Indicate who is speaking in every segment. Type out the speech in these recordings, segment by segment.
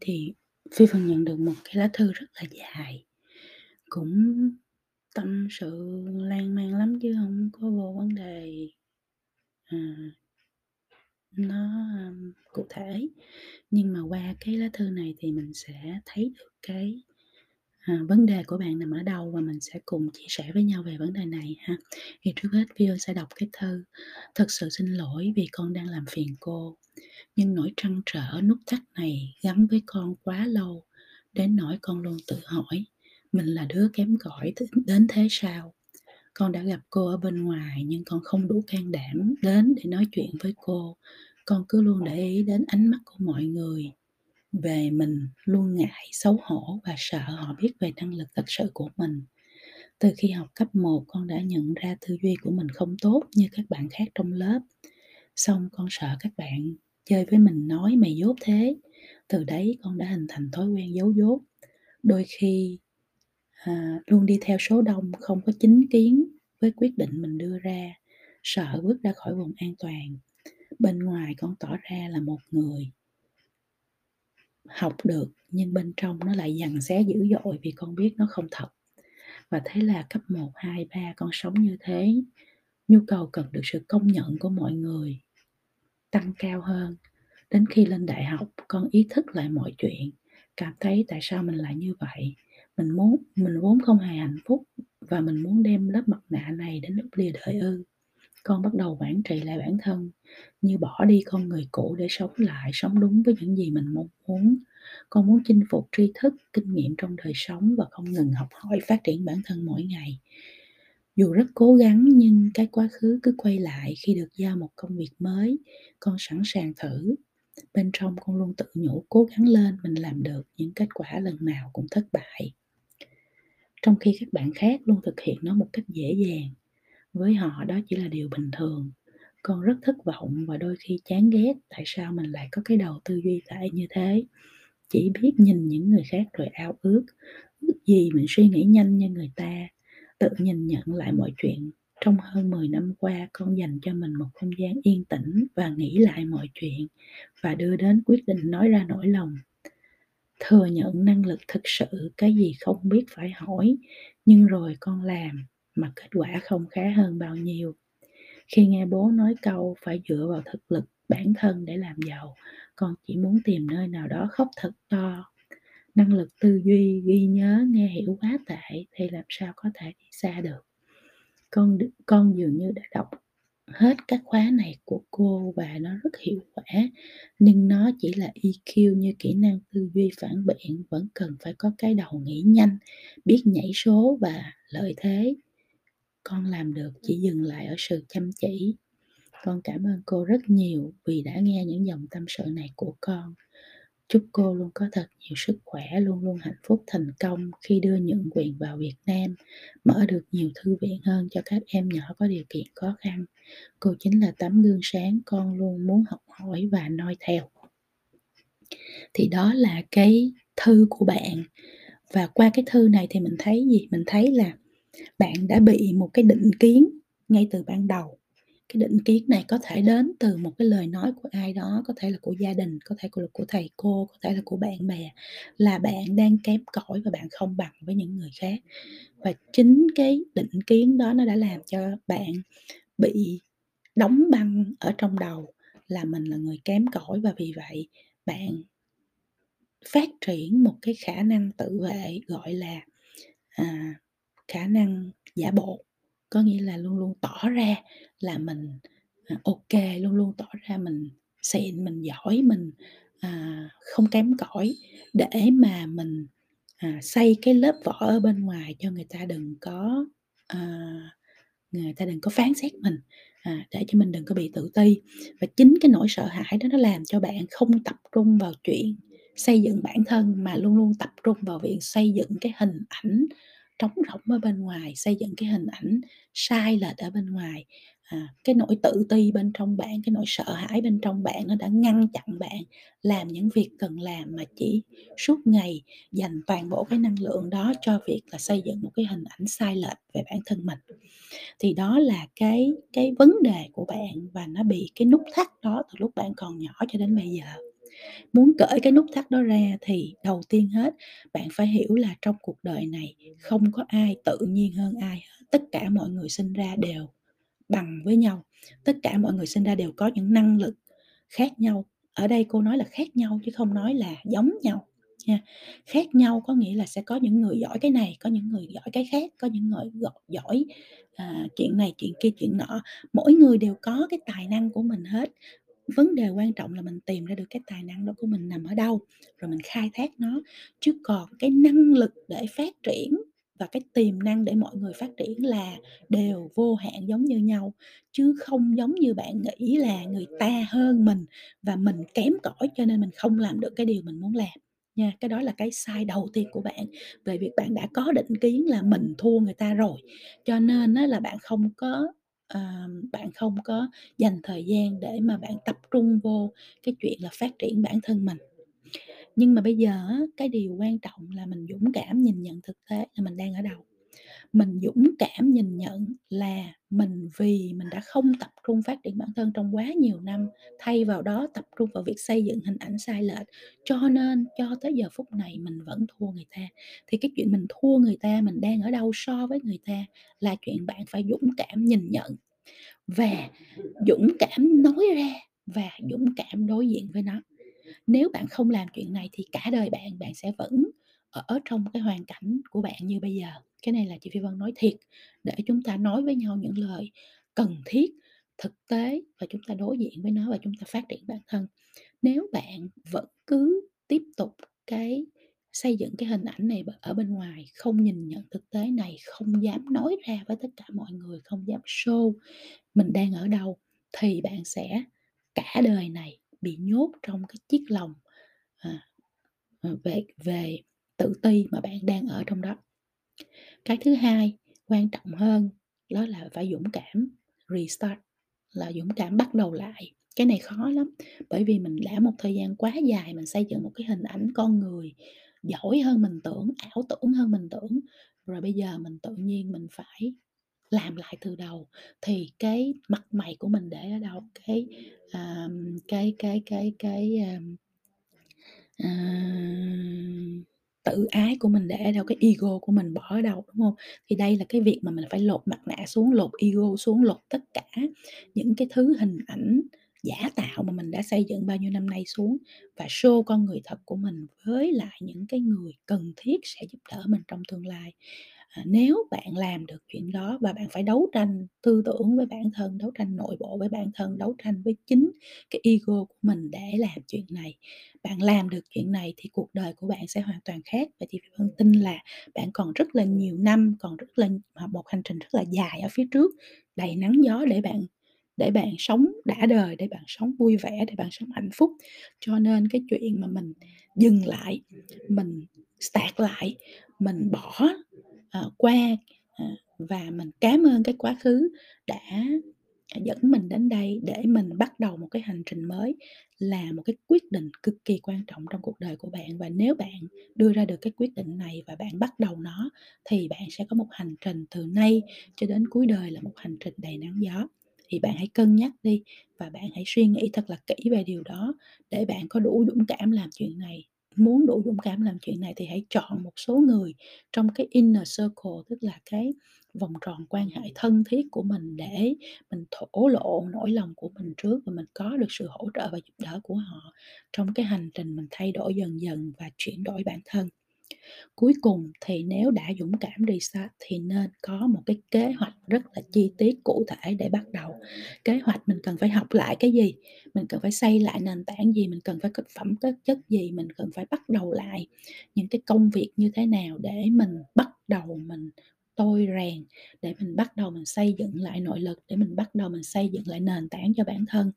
Speaker 1: thì Phi phần nhận được một cái lá thư rất là dài, cũng tâm sự lan man lắm chứ không có vô vấn đề, à, nó, um, cụ thể. Nhưng mà qua cái lá thư này thì mình sẽ thấy được cái, à, vấn đề của bạn nằm ở đâu và mình sẽ cùng chia sẻ với nhau về vấn đề này ha. Thì trước hết vio sẽ đọc cái thư: "Thật sự xin lỗi vì con đang làm phiền cô, nhưng nỗi trăn trở nút thắt này gắn với con quá lâu, đến nỗi con luôn tự hỏi mình là đứa kém cỏi đến thế sao? Con đã gặp cô ở bên ngoài nhưng con không đủ can đảm đến để nói chuyện với cô, con cứ luôn để ý đến ánh mắt của mọi người về mình, luôn ngại, xấu hổ và sợ họ biết về năng lực thật sự của mình. Từ khi học cấp 1 con đã nhận ra tư duy của mình không tốt như các bạn khác trong lớp, xong con sợ các bạn chơi với mình nói "Mày dốt thế!" Từ đấy con đã hình thành thói quen giấu dốt, đôi khi, à, luôn đi theo số đông, không có chính kiến với quyết định mình đưa ra, sợ bước ra khỏi vùng an toàn. Bên ngoài con tỏ ra là một người học được, nhưng bên trong nó lại dằn xé dữ dội vì con biết nó không thật. Và thế là cấp 1, 2, 3 con sống như thế, nhu cầu cần được sự công nhận của mọi người tăng cao hơn. Đến khi lên đại học, con ý thức lại mọi chuyện, cảm thấy tại sao mình lại như vậy, mình muốn mình vốn không hề hạnh phúc và mình muốn đem lớp mặt nạ này đến lúc lìa đời ư? Con bắt đầu quản trị lại bản thân, như bỏ đi con người cũ để sống lại, sống đúng với những gì mình mong muốn. Con muốn chinh phục tri thức, kinh nghiệm trong đời sống và không ngừng học hỏi, phát triển bản thân mỗi ngày. Dù rất cố gắng nhưng cái quá khứ cứ quay lại khi được giao một công việc mới, con sẵn sàng thử. Bên trong con luôn tự nhủ cố gắng lên, mình làm được, những kết quả lần nào cũng thất bại. Trong khi các bạn khác luôn thực hiện nó một cách dễ dàng, với họ đó chỉ là điều bình thường. Con rất thất vọng và đôi khi chán ghét tại sao mình lại có cái đầu tư duy tại như thế, chỉ biết nhìn những người khác rồi ao ước, ước gì mình suy nghĩ nhanh như người ta, tự nhìn nhận lại mọi chuyện. Trong hơn 10 năm qua, con dành cho mình một không gian yên tĩnh và nghĩ lại mọi chuyện và đưa đến quyết định nói ra nỗi lòng. Thừa nhận năng lực thực sự, cái gì không biết phải hỏi, nhưng rồi con làm mà kết quả không khá hơn bao nhiêu. Khi nghe bố nói câu phải dựa vào thực lực bản thân để làm giàu, con chỉ muốn tìm nơi nào đó khóc thật to. Năng lực tư duy, ghi nhớ, nghe hiểu quá tệ thì làm sao có thể đi xa được. Con con dường như đã đọc hết các khóa này của cô và nó rất hiệu quả, nhưng nó chỉ là EQ như kỹ năng tư duy phản biện, vẫn cần phải có cái đầu nghĩ nhanh, biết nhảy số và lợi thế. Con làm được chỉ dừng lại ở sự chăm chỉ. Con cảm ơn cô rất nhiều vì đã nghe những dòng tâm sự này của con. Chúc cô luôn có thật nhiều sức khỏe, luôn luôn hạnh phúc, thành công khi đưa nhượng quyền vào Việt Nam, mở được nhiều thư viện hơn cho các em nhỏ có điều kiện khó khăn. Cô chính là tấm gương sáng con luôn muốn học hỏi và noi theo. Thì đó là cái thư của bạn. Và qua cái thư này thì mình thấy gì? Mình thấy là bạn đã bị một cái định kiến ngay từ ban đầu. Cái định kiến này có thể đến từ một cái lời nói của ai đó, có thể là của gia đình, có thể là của thầy cô, có thể là của bạn bè, là bạn đang kém cỏi và bạn không bằng với những người khác. Và chính cái định kiến đó nó đã làm cho bạn bị đóng băng ở trong đầu là mình là người kém cỏi và vì vậy bạn phát triển một cái khả năng tự vệ, gọi là, à, khả năng giả bộ. Có nghĩa là luôn luôn tỏ ra là mình, à, ok, luôn luôn tỏ ra mình xịn, mình giỏi, mình, à, không kém cỏi để mà mình, à, xây cái lớp vỏ ở bên ngoài cho người ta đừng có, à, người ta đừng có phán xét mình, à, để cho mình đừng có bị tự ti. Và chính cái nỗi sợ hãi đó nó làm cho bạn không tập trung vào chuyện xây dựng bản thân mà luôn luôn tập trung vào việc xây dựng cái hình ảnh trống rỗng ở bên ngoài, xây dựng cái hình ảnh sai lệch ở bên ngoài. À, cái nỗi tự ti bên trong bạn, cái nỗi sợ hãi bên trong bạn nó đã ngăn chặn bạn làm những việc cần làm mà chỉ suốt ngày dành toàn bộ cái năng lượng đó cho việc là xây dựng một cái hình ảnh sai lệch về bản thân mình. Thì đó là cái cái vấn đề của bạn và nó bị cái nút thắt đó từ lúc bạn còn nhỏ cho đến bây giờ. Muốn cởi cái nút thắt đó ra thì đầu tiên hết bạn phải hiểu là trong cuộc đời này không có ai tự nhiên hơn ai hết, tất cả mọi người sinh ra đều bằng với nhau, tất cả mọi người sinh ra đều có những năng lực khác nhau. Ở đây cô nói là khác nhau chứ không nói là giống nhau nha. Khác nhau có nghĩa là sẽ có những người giỏi cái này, có những người giỏi cái khác, có những người giỏi, à, chuyện này, chuyện kia, chuyện nọ. Mỗi người đều có cái tài năng của mình hết. Vấn đề quan trọng là mình tìm ra được cái tài năng đó của mình nằm ở đâu, rồi mình khai thác nó. Chứ còn cái năng lực để phát triển và cái tiềm năng để mọi người phát triển là đều vô hạn giống như nhau, chứ không giống như bạn nghĩ là người ta hơn mình và mình kém cỏi cho nên mình không làm được cái điều mình muốn làm nha. Cái đó là cái sai đầu tiên của bạn về việc bạn đã có định kiến là mình thua người ta rồi, cho nên là bạn không có, Ờ, bạn không có dành thời gian để mà bạn tập trung vô cái chuyện là phát triển bản thân mình. Nhưng mà bây giờ cái điều quan trọng là mình dũng cảm nhìn nhận thực tế là mình đang ở đâu. Mình dũng cảm nhìn nhận là mình vì mình đã không tập trung phát triển bản thân trong quá nhiều năm, thay vào đó tập trung vào việc xây dựng hình ảnh sai lệch, cho nên cho tới giờ phút này mình vẫn thua người ta. Thì cái chuyện mình thua người ta, mình đang ở đâu so với người ta là chuyện bạn phải dũng cảm nhìn nhận và dũng cảm nói ra và dũng cảm đối diện với nó. Nếu bạn không làm chuyện này thì cả đời bạn, bạn sẽ vẫn ở trong cái hoàn cảnh của bạn như bây giờ. Cái này là chị Phi Vân nói thiệt, để chúng ta nói với nhau những lời cần thiết, thực tế và chúng ta đối diện với nó và chúng ta phát triển bản thân. Nếu bạn vẫn cứ tiếp tục cái xây dựng cái hình ảnh này ở bên ngoài, không nhìn nhận thực tế này, không dám nói ra với tất cả mọi người, không dám show mình đang ở đâu, thì bạn sẽ cả đời này bị nhốt trong cái chiếc lồng, à, à, về về tự ti mà bạn đang ở trong đó. Cái thứ hai quan trọng hơn đó là phải dũng cảm restart, là dũng cảm bắt đầu lại. Cái này khó lắm, bởi vì mình đã một thời gian quá dài mình xây dựng một cái hình ảnh con người giỏi hơn mình tưởng, ảo tưởng hơn mình tưởng, rồi bây giờ mình tự nhiên mình phải làm lại từ đầu thì cái mặt mày của mình để ở đâu? Cái, uh, cái cái cái cái, uh, tự ái của mình để ở đâu? Cái ego của mình bỏ ở đâu, đúng không? Thì đây là cái việc mà mình phải lột mặt nạ xuống, lột ego xuống, lột tất cả những cái thứ hình ảnh giả tạo mà mình đã xây dựng bao nhiêu năm nay xuống và show con người thật của mình với lại những cái người cần thiết sẽ giúp đỡ mình trong tương lai. À, nếu bạn làm được chuyện đó và bạn phải đấu tranh tư tưởng với bản thân, đấu tranh nội bộ với bản thân, đấu tranh với chính cái ego của mình để làm chuyện này. Bạn làm được chuyện này thì cuộc đời của bạn sẽ hoàn toàn khác và chị Phi Vân tin là bạn còn rất là nhiều năm, còn rất là một hành trình rất là dài ở phía trước, đầy nắng gió để bạn để bạn sống đã đời, để bạn sống vui vẻ, để bạn sống hạnh phúc. Cho nên cái chuyện mà mình dừng lại, mình start lại, mình bỏ, ờ, qua, ờ, và mình cảm ơn cái quá khứ đã, à, dẫn mình đến đây để mình bắt đầu một cái hành trình mới là một cái quyết định cực kỳ quan trọng trong cuộc đời của bạn. Và nếu bạn đưa ra được cái quyết định này và bạn bắt đầu nó thì bạn sẽ có một hành trình từ nay cho đến cuối đời là một hành trình đầy nắng gió. Thì bạn hãy cân nhắc đi và bạn hãy suy nghĩ thật là kỹ về điều đó để bạn có đủ dũng cảm làm chuyện này. Muốn đủ dũng cảm làm chuyện này thì hãy chọn một số người trong cái inner circle, tức là cái vòng tròn quan hệ thân thiết của mình để mình thổ lộ nỗi lòng của mình trước và mình có được sự hỗ trợ và giúp đỡ của họ trong cái hành trình mình thay đổi dần dần và chuyển đổi bản thân. Cuối cùng thì nếu đã dũng cảm restart thì nên có một cái kế hoạch rất là chi tiết, cụ thể để bắt đầu. Kế hoạch mình cần phải học lại cái gì, mình cần phải xây lại nền tảng gì, mình cần phải có phẩm các chất gì, mình cần phải bắt đầu lại những cái công việc như thế nào để mình bắt đầu mình tôi rèn, để mình bắt đầu mình xây dựng lại nội lực, để mình bắt đầu mình xây dựng lại nền tảng cho bản thân.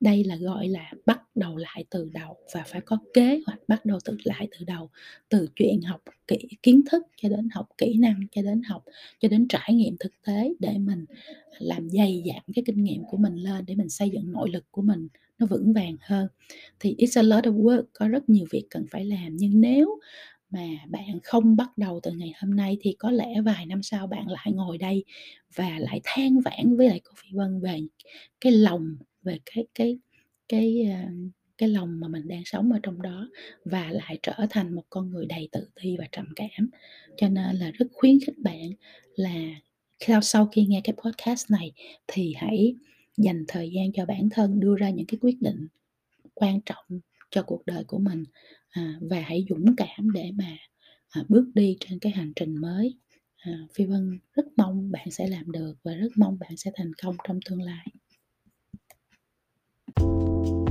Speaker 1: Đây là gọi là bắt đầu lại từ đầu và phải có kế hoạch bắt đầu từ lại từ đầu, từ chuyện học kỹ kiến thức cho đến học kỹ năng, cho đến học cho đến trải nghiệm thực tế để mình làm dày dặn cái kinh nghiệm của mình lên để mình xây dựng nội lực của mình nó vững vàng hơn. Thì it's a lot of work, có rất nhiều việc cần phải làm, nhưng nếu mà bạn không bắt đầu từ ngày hôm nay thì có lẽ vài năm sau bạn lại ngồi đây và lại than vãn với lại cô Phi Vân về cái lòng, về cái cái cái, ờ, cái lòng mà mình đang sống ở trong đó và lại trở thành một con người đầy tự ti và trầm cảm. Cho nên là rất khuyến khích bạn là sau sau khi nghe cái podcast này thì hãy dành thời gian cho bản thân đưa ra những cái quyết định quan trọng cho cuộc đời của mình à, và hãy dũng cảm để mà à, bước đi trên cái hành trình mới. À, phi vân rất mong bạn sẽ làm được và rất mong bạn sẽ thành công trong tương lai. thank you